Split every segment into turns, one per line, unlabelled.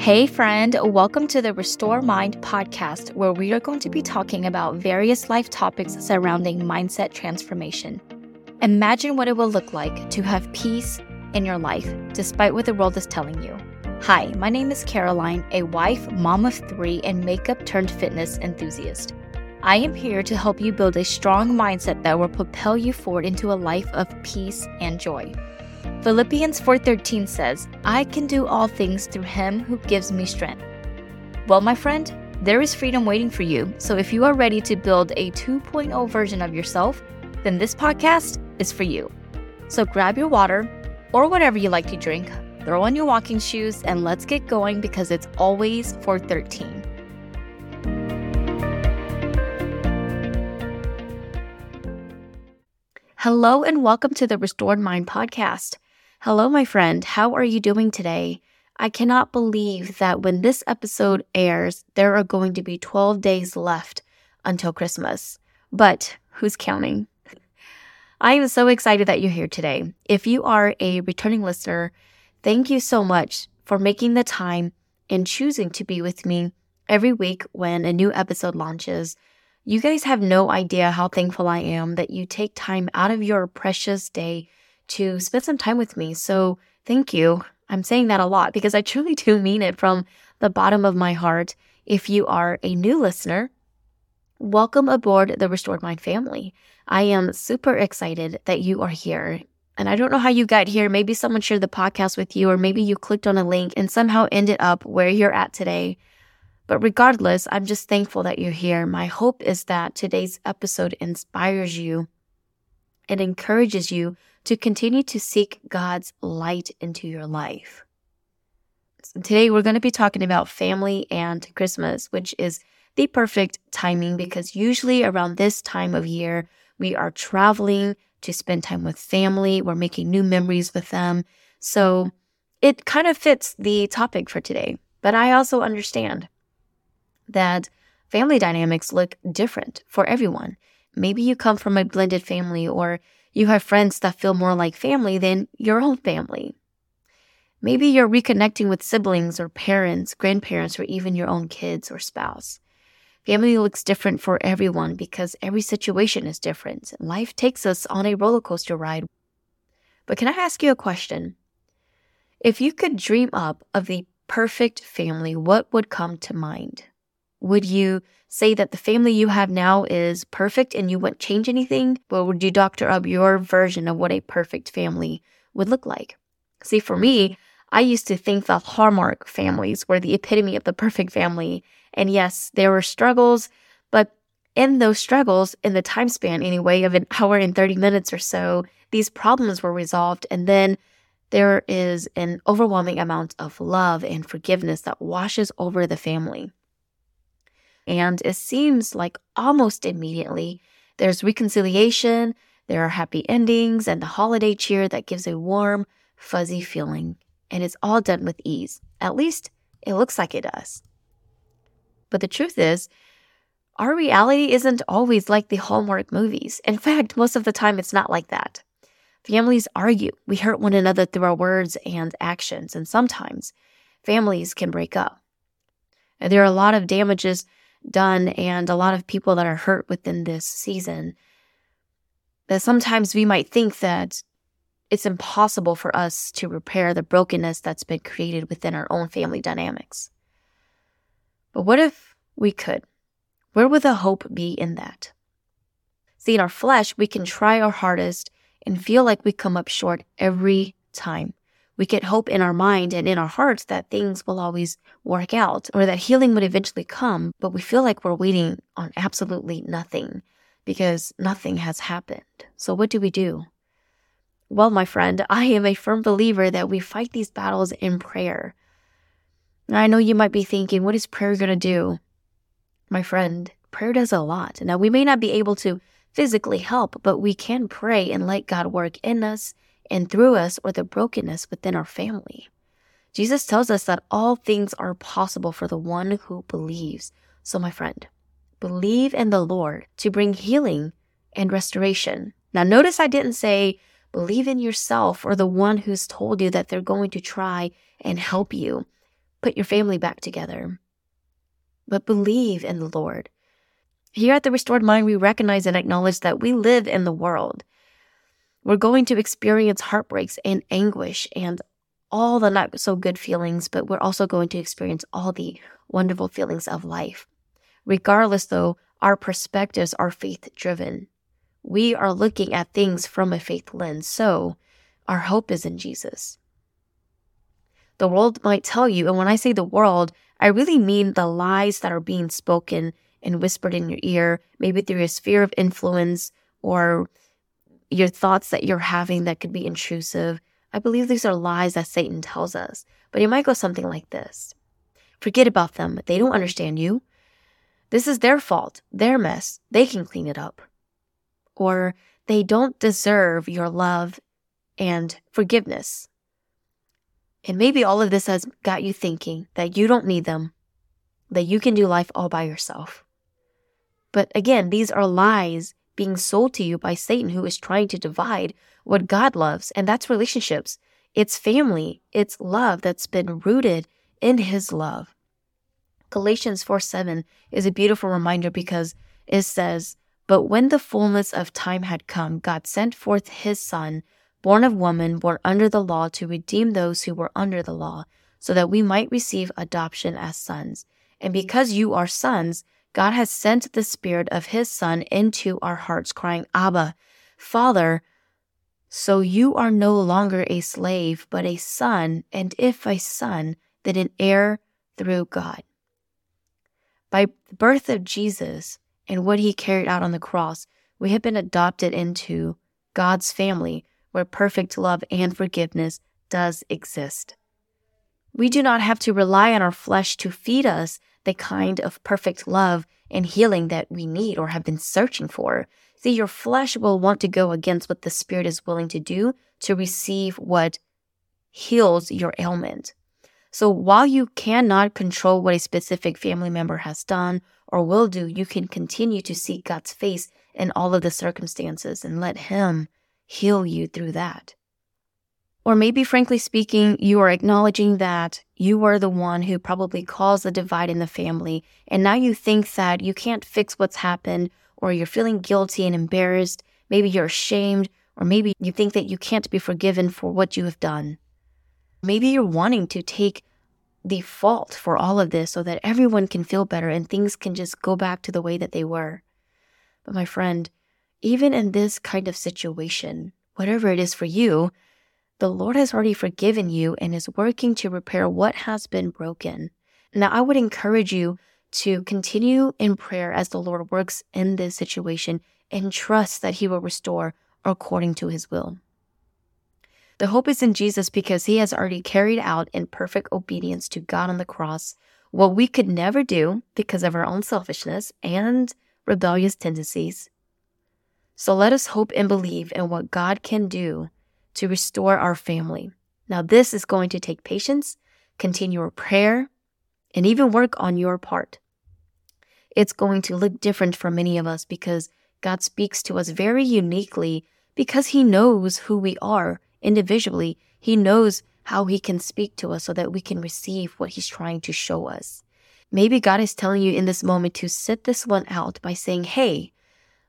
Hey, friend, welcome to the Restored Mind podcast, where we are going to be talking about various life topics surrounding mindset transformation. Imagine what it will look like to have peace in your life, despite what the world is telling you. Hi, my name is Caroline, a wife, mom of three, and makeup turned fitness enthusiast. I am here to help you build a strong mindset that will propel you forward into a life of peace and joy. Philippians 4:13 says, "I can do all things through him who gives me strength." Well, my friend, there is freedom waiting for you. So if you are ready to build a 2.0 version of yourself, then this podcast is for you. So grab your water or whatever you like to drink, throw on your walking shoes and let's get going because it's always 413. Hello and welcome to the Restored Mind podcast. Hello, my friend. How are you doing today? I cannot believe that when this episode airs, there are going to be 12 days left until Christmas. But who's counting? I am so excited that you're here today. If you are a returning listener, thank you so much for making the time and choosing to be with me every week when a new episode launches. You guys have no idea how thankful I am that you take time out of your precious day to spend some time with me. So thank you. I'm saying that a lot because I truly do mean it from the bottom of my heart. If you are a new listener, welcome aboard the Restored Mind family. I am super excited that you are here. And I don't know how you got here. Maybe someone shared the podcast with you, or maybe you clicked on a link and somehow ended up where you're at today. But regardless, I'm just thankful that you're here. My hope is that today's episode inspires you and encourages you to continue to seek God's light into your life. So today we're going to be talking about family and Christmas, which is the perfect timing because usually around this time of year, we are traveling to spend time with family. We're making new memories with them. So it kind of fits the topic for today. But I also understand that family dynamics look different for everyone. Maybe you come from a blended family or you have friends that feel more like family than your own family. Maybe you're reconnecting with siblings or parents, grandparents, or even your own kids or spouse. Family looks different for everyone because every situation is different. Life takes us on a roller coaster ride. But can I ask you a question? If you could dream up of the perfect family, what would come to mind? Would you say that the family you have now is perfect and you wouldn't change anything? Or would you doctor up your version of what a perfect family would look like? See, for me, I used to think the Hallmark families were the epitome of the perfect family. And yes, there were struggles, but in those struggles, in the time span anyway, of an hour and 30 minutes or so, these problems were resolved. And then there is an overwhelming amount of love and forgiveness that washes over the family. And it seems like almost immediately there's reconciliation, there are happy endings, and the holiday cheer that gives a warm, fuzzy feeling. And it's all done with ease. At least it looks like it does. But the truth is, our reality isn't always like the Hallmark movies. In fact, most of the time it's not like that. Families argue. We hurt one another through our words and actions, and sometimes families can break up. And there are a lot of damages done and a lot of people that are hurt within this season, that sometimes we might think that it's impossible for us to repair the brokenness that's been created within our own family dynamics. But what if we could? Where would the hope be in that? See, in our flesh, we can try our hardest and feel like we come up short every time. We get hope in our mind and in our hearts that things will always work out or that healing would eventually come, but we feel like we're waiting on absolutely nothing because nothing has happened. So, what do we do? Well, my friend, I am a firm believer that we fight these battles in prayer. I know you might be thinking, what is prayer going to do? My friend, prayer does a lot. Now, we may not be able to physically help, but we can pray and let God work in us and through us or the brokenness within our family. Jesus tells us that all things are possible for the one who believes. So, my friend, believe in the Lord to bring healing and restoration. Now, notice I didn't say believe in yourself or the one who's told you that they're going to try and help you. put your family back together. But believe in the Lord. Here at the Restored Mind, we recognize and acknowledge that we live in the world. We're going to experience heartbreaks and anguish and all the not so good feelings, but we're also going to experience all the wonderful feelings of life. Regardless, though, our perspectives are faith driven. We are looking at things from a faith lens, so our hope is in Jesus. The world might tell you, and when I say the world, I really mean the lies that are being spoken and whispered in your ear, maybe through your sphere of influence or your thoughts that you're having that could be intrusive. I believe these are lies that Satan tells us, but it might go something like this Forget about them. They don't understand you. This is their fault, their mess. They can clean it up. Or they don't deserve your love and forgiveness. And maybe all of this has got you thinking that you don't need them, that you can do life all by yourself. But again, these are lies being sold to you by Satan, who is trying to divide what God loves, and that's relationships. It's family, it's love that's been rooted in his love. Galatians 4 7 is a beautiful reminder because it says, But when the fullness of time had come, God sent forth his Son, born of woman, born under the law, to redeem those who were under the law, so that we might receive adoption as sons. And because you are sons, God has sent the Spirit of His Son into our hearts, crying, Abba, Father. So you are no longer a slave, but a son, and if a son, then an heir through God. By the birth of Jesus and what he carried out on the cross, we have been adopted into God's family where perfect love and forgiveness does exist. We do not have to rely on our flesh to feed us the kind of perfect love and healing that we need or have been searching for. See, your flesh will want to go against what the Spirit is willing to do to receive what heals your ailment. So while you cannot control what a specific family member has done or will do, you can continue to seek God's face in all of the circumstances and let Him heal you through that. Or maybe, frankly speaking, you are acknowledging that you are the one who probably caused the divide in the family, and now you think that you can't fix what's happened, or you're feeling guilty and embarrassed. Maybe you're ashamed, or maybe you think that you can't be forgiven for what you have done. Maybe you're wanting to take the fault for all of this so that everyone can feel better and things can just go back to the way that they were. But my friend, even in this kind of situation, whatever it is for you, the Lord has already forgiven you and is working to repair what has been broken. Now, I would encourage you to continue in prayer as the Lord works in this situation and trust that He will restore according to His will. The hope is in Jesus because he has already carried out in perfect obedience to God on the cross what we could never do because of our own selfishness and rebellious tendencies. So let us hope and believe in what God can do to restore our family. Now, this is going to take patience, continual prayer, and even work on your part. It's going to look different for many of us because God speaks to us very uniquely because He knows who we are individually, He knows how He can speak to us so that we can receive what He's trying to show us. Maybe God is telling you in this moment to sit this one out by saying, Hey,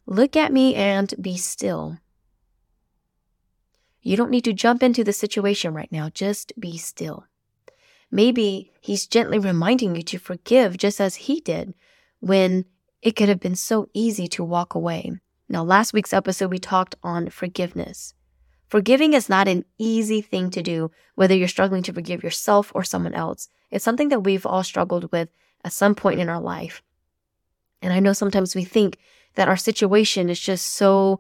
look at me and be still. You don't need to jump into the situation right now, just be still. Maybe He's gently reminding you to forgive just as He did when it could have been so easy to walk away. Now, last week's episode, we talked on forgiveness. Forgiving is not an easy thing to do, whether you're struggling to forgive yourself or someone else. It's something that we've all struggled with at some point in our life. And I know sometimes we think that our situation is just so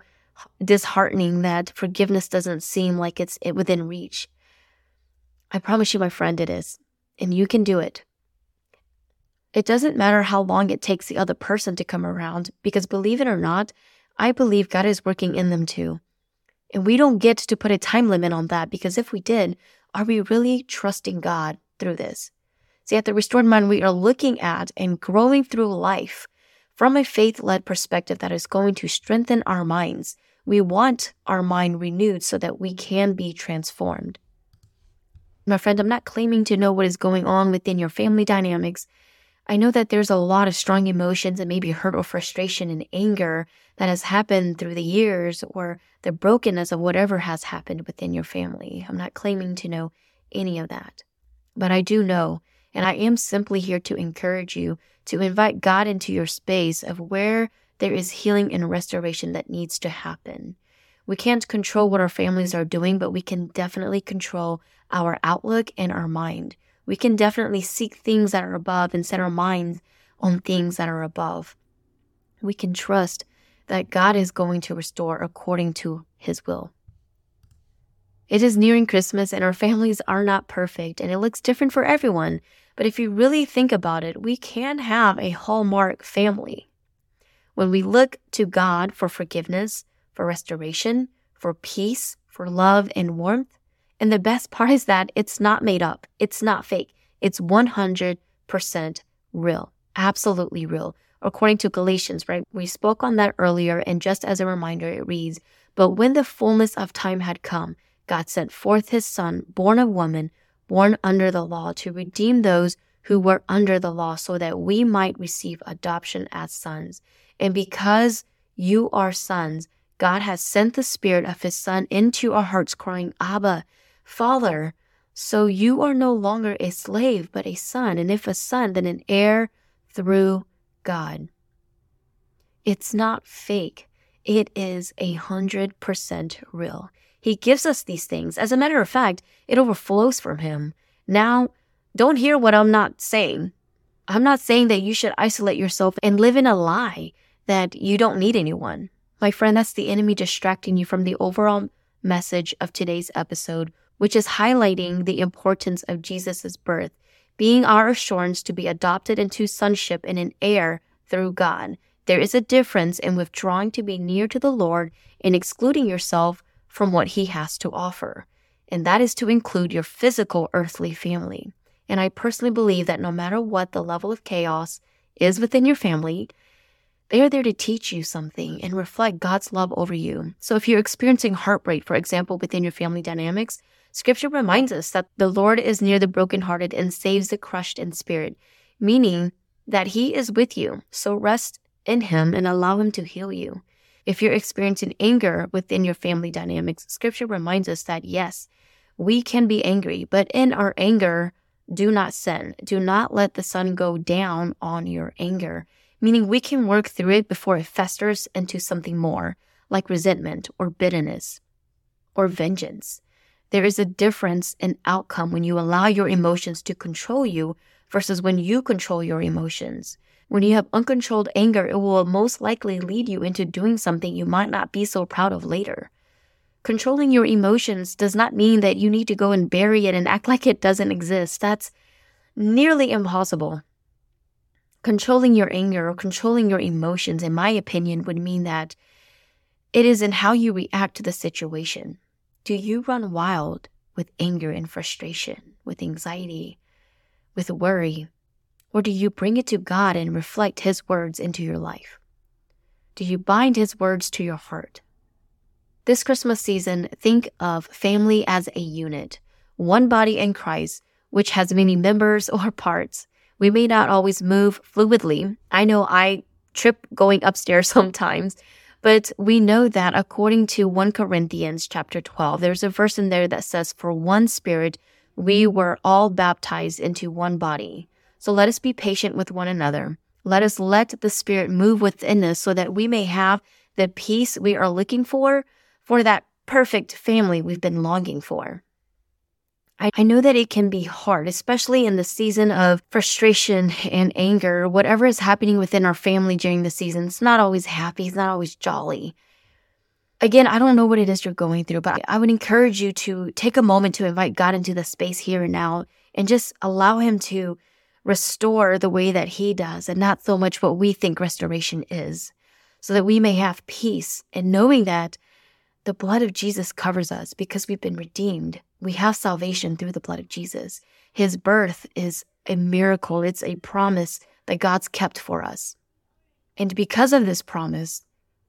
disheartening that forgiveness doesn't seem like it's within reach. I promise you, my friend, it is. And you can do it. It doesn't matter how long it takes the other person to come around, because believe it or not, I believe God is working in them too. And we don't get to put a time limit on that because if we did, are we really trusting God through this? See, at the Restored Mind, we are looking at and growing through life from a faith led perspective that is going to strengthen our minds. We want our mind renewed so that we can be transformed. My friend, I'm not claiming to know what is going on within your family dynamics. I know that there's a lot of strong emotions and maybe hurt or frustration and anger that has happened through the years or the brokenness of whatever has happened within your family. I'm not claiming to know any of that. But I do know, and I am simply here to encourage you to invite God into your space of where there is healing and restoration that needs to happen. We can't control what our families are doing, but we can definitely control our outlook and our mind. We can definitely seek things that are above and set our minds on things that are above. We can trust that God is going to restore according to his will. It is nearing Christmas and our families are not perfect and it looks different for everyone. But if you really think about it, we can have a hallmark family. When we look to God for forgiveness, for restoration, for peace, for love and warmth, and the best part is that it's not made up. It's not fake. It's 100% real. Absolutely real. According to Galatians, right? We spoke on that earlier. And just as a reminder, it reads, But when the fullness of time had come, God sent forth his son, born of woman, born under the law, to redeem those who were under the law so that we might receive adoption as sons. And because you are sons, God has sent the spirit of his son into our hearts, crying, Abba, Father, so you are no longer a slave, but a son, and if a son, then an heir through God. It's not fake. It is a hundred percent real. He gives us these things. As a matter of fact, it overflows from him. Now, don't hear what I'm not saying. I'm not saying that you should isolate yourself and live in a lie that you don't need anyone. My friend, that's the enemy distracting you from the overall message of today's episode, which is highlighting the importance of Jesus' birth, being our assurance to be adopted into sonship and an heir through God. There is a difference in withdrawing to be near to the Lord and excluding yourself from what He has to offer. And that is to include your physical earthly family. And I personally believe that no matter what the level of chaos is within your family, they are there to teach you something and reflect God's love over you. So if you're experiencing heartbreak, for example, within your family dynamics, Scripture reminds us that the Lord is near the brokenhearted and saves the crushed in spirit, meaning that He is with you. So rest in Him and allow Him to heal you. If you're experiencing anger within your family dynamics, Scripture reminds us that yes, we can be angry, but in our anger, do not sin. Do not let the sun go down on your anger, meaning we can work through it before it festers into something more, like resentment or bitterness or vengeance. There is a difference in outcome when you allow your emotions to control you versus when you control your emotions. When you have uncontrolled anger, it will most likely lead you into doing something you might not be so proud of later. Controlling your emotions does not mean that you need to go and bury it and act like it doesn't exist. That's nearly impossible. Controlling your anger or controlling your emotions, in my opinion, would mean that it is in how you react to the situation. Do you run wild with anger and frustration, with anxiety, with worry? Or do you bring it to God and reflect His words into your life? Do you bind His words to your heart? This Christmas season, think of family as a unit, one body in Christ, which has many members or parts. We may not always move fluidly. I know I trip going upstairs sometimes, but we know that according to 1 Corinthians chapter 12, there's a verse in there that says, For one spirit we were all baptized into one body. So let us be patient with one another. Let us let the Spirit move within us so that we may have the peace we are looking for, for that perfect family we've been longing for. I know that it can be hard, especially in the season of frustration and anger, whatever is happening within our family during the season. It's not always happy, it's not always jolly. Again, I don't know what it is you're going through, but I would encourage you to take a moment to invite God into the space here and now and just allow Him to restore the way that He does and not so much what we think restoration is, so that we may have peace and knowing that the blood of Jesus covers us because we've been redeemed. We have salvation through the blood of Jesus. His birth is a miracle, it's a promise that God's kept for us. And because of this promise,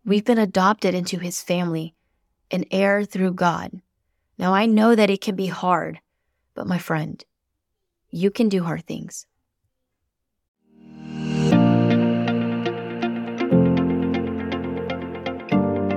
we've been adopted into his family, an heir through God. Now, I know that it can be hard, But my friend, you can do hard things.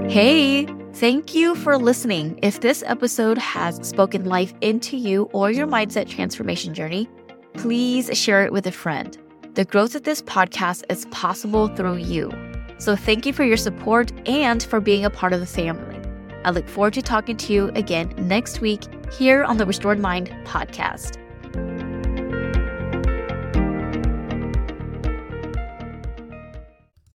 Hey, thank you for listening. If this episode has spoken life into you or your mindset transformation journey, please share it with a friend. The growth of this podcast is possible through you. So thank you for your support and for being a part of the family. I look forward to talking to you again next week here on the Restored Mind podcast.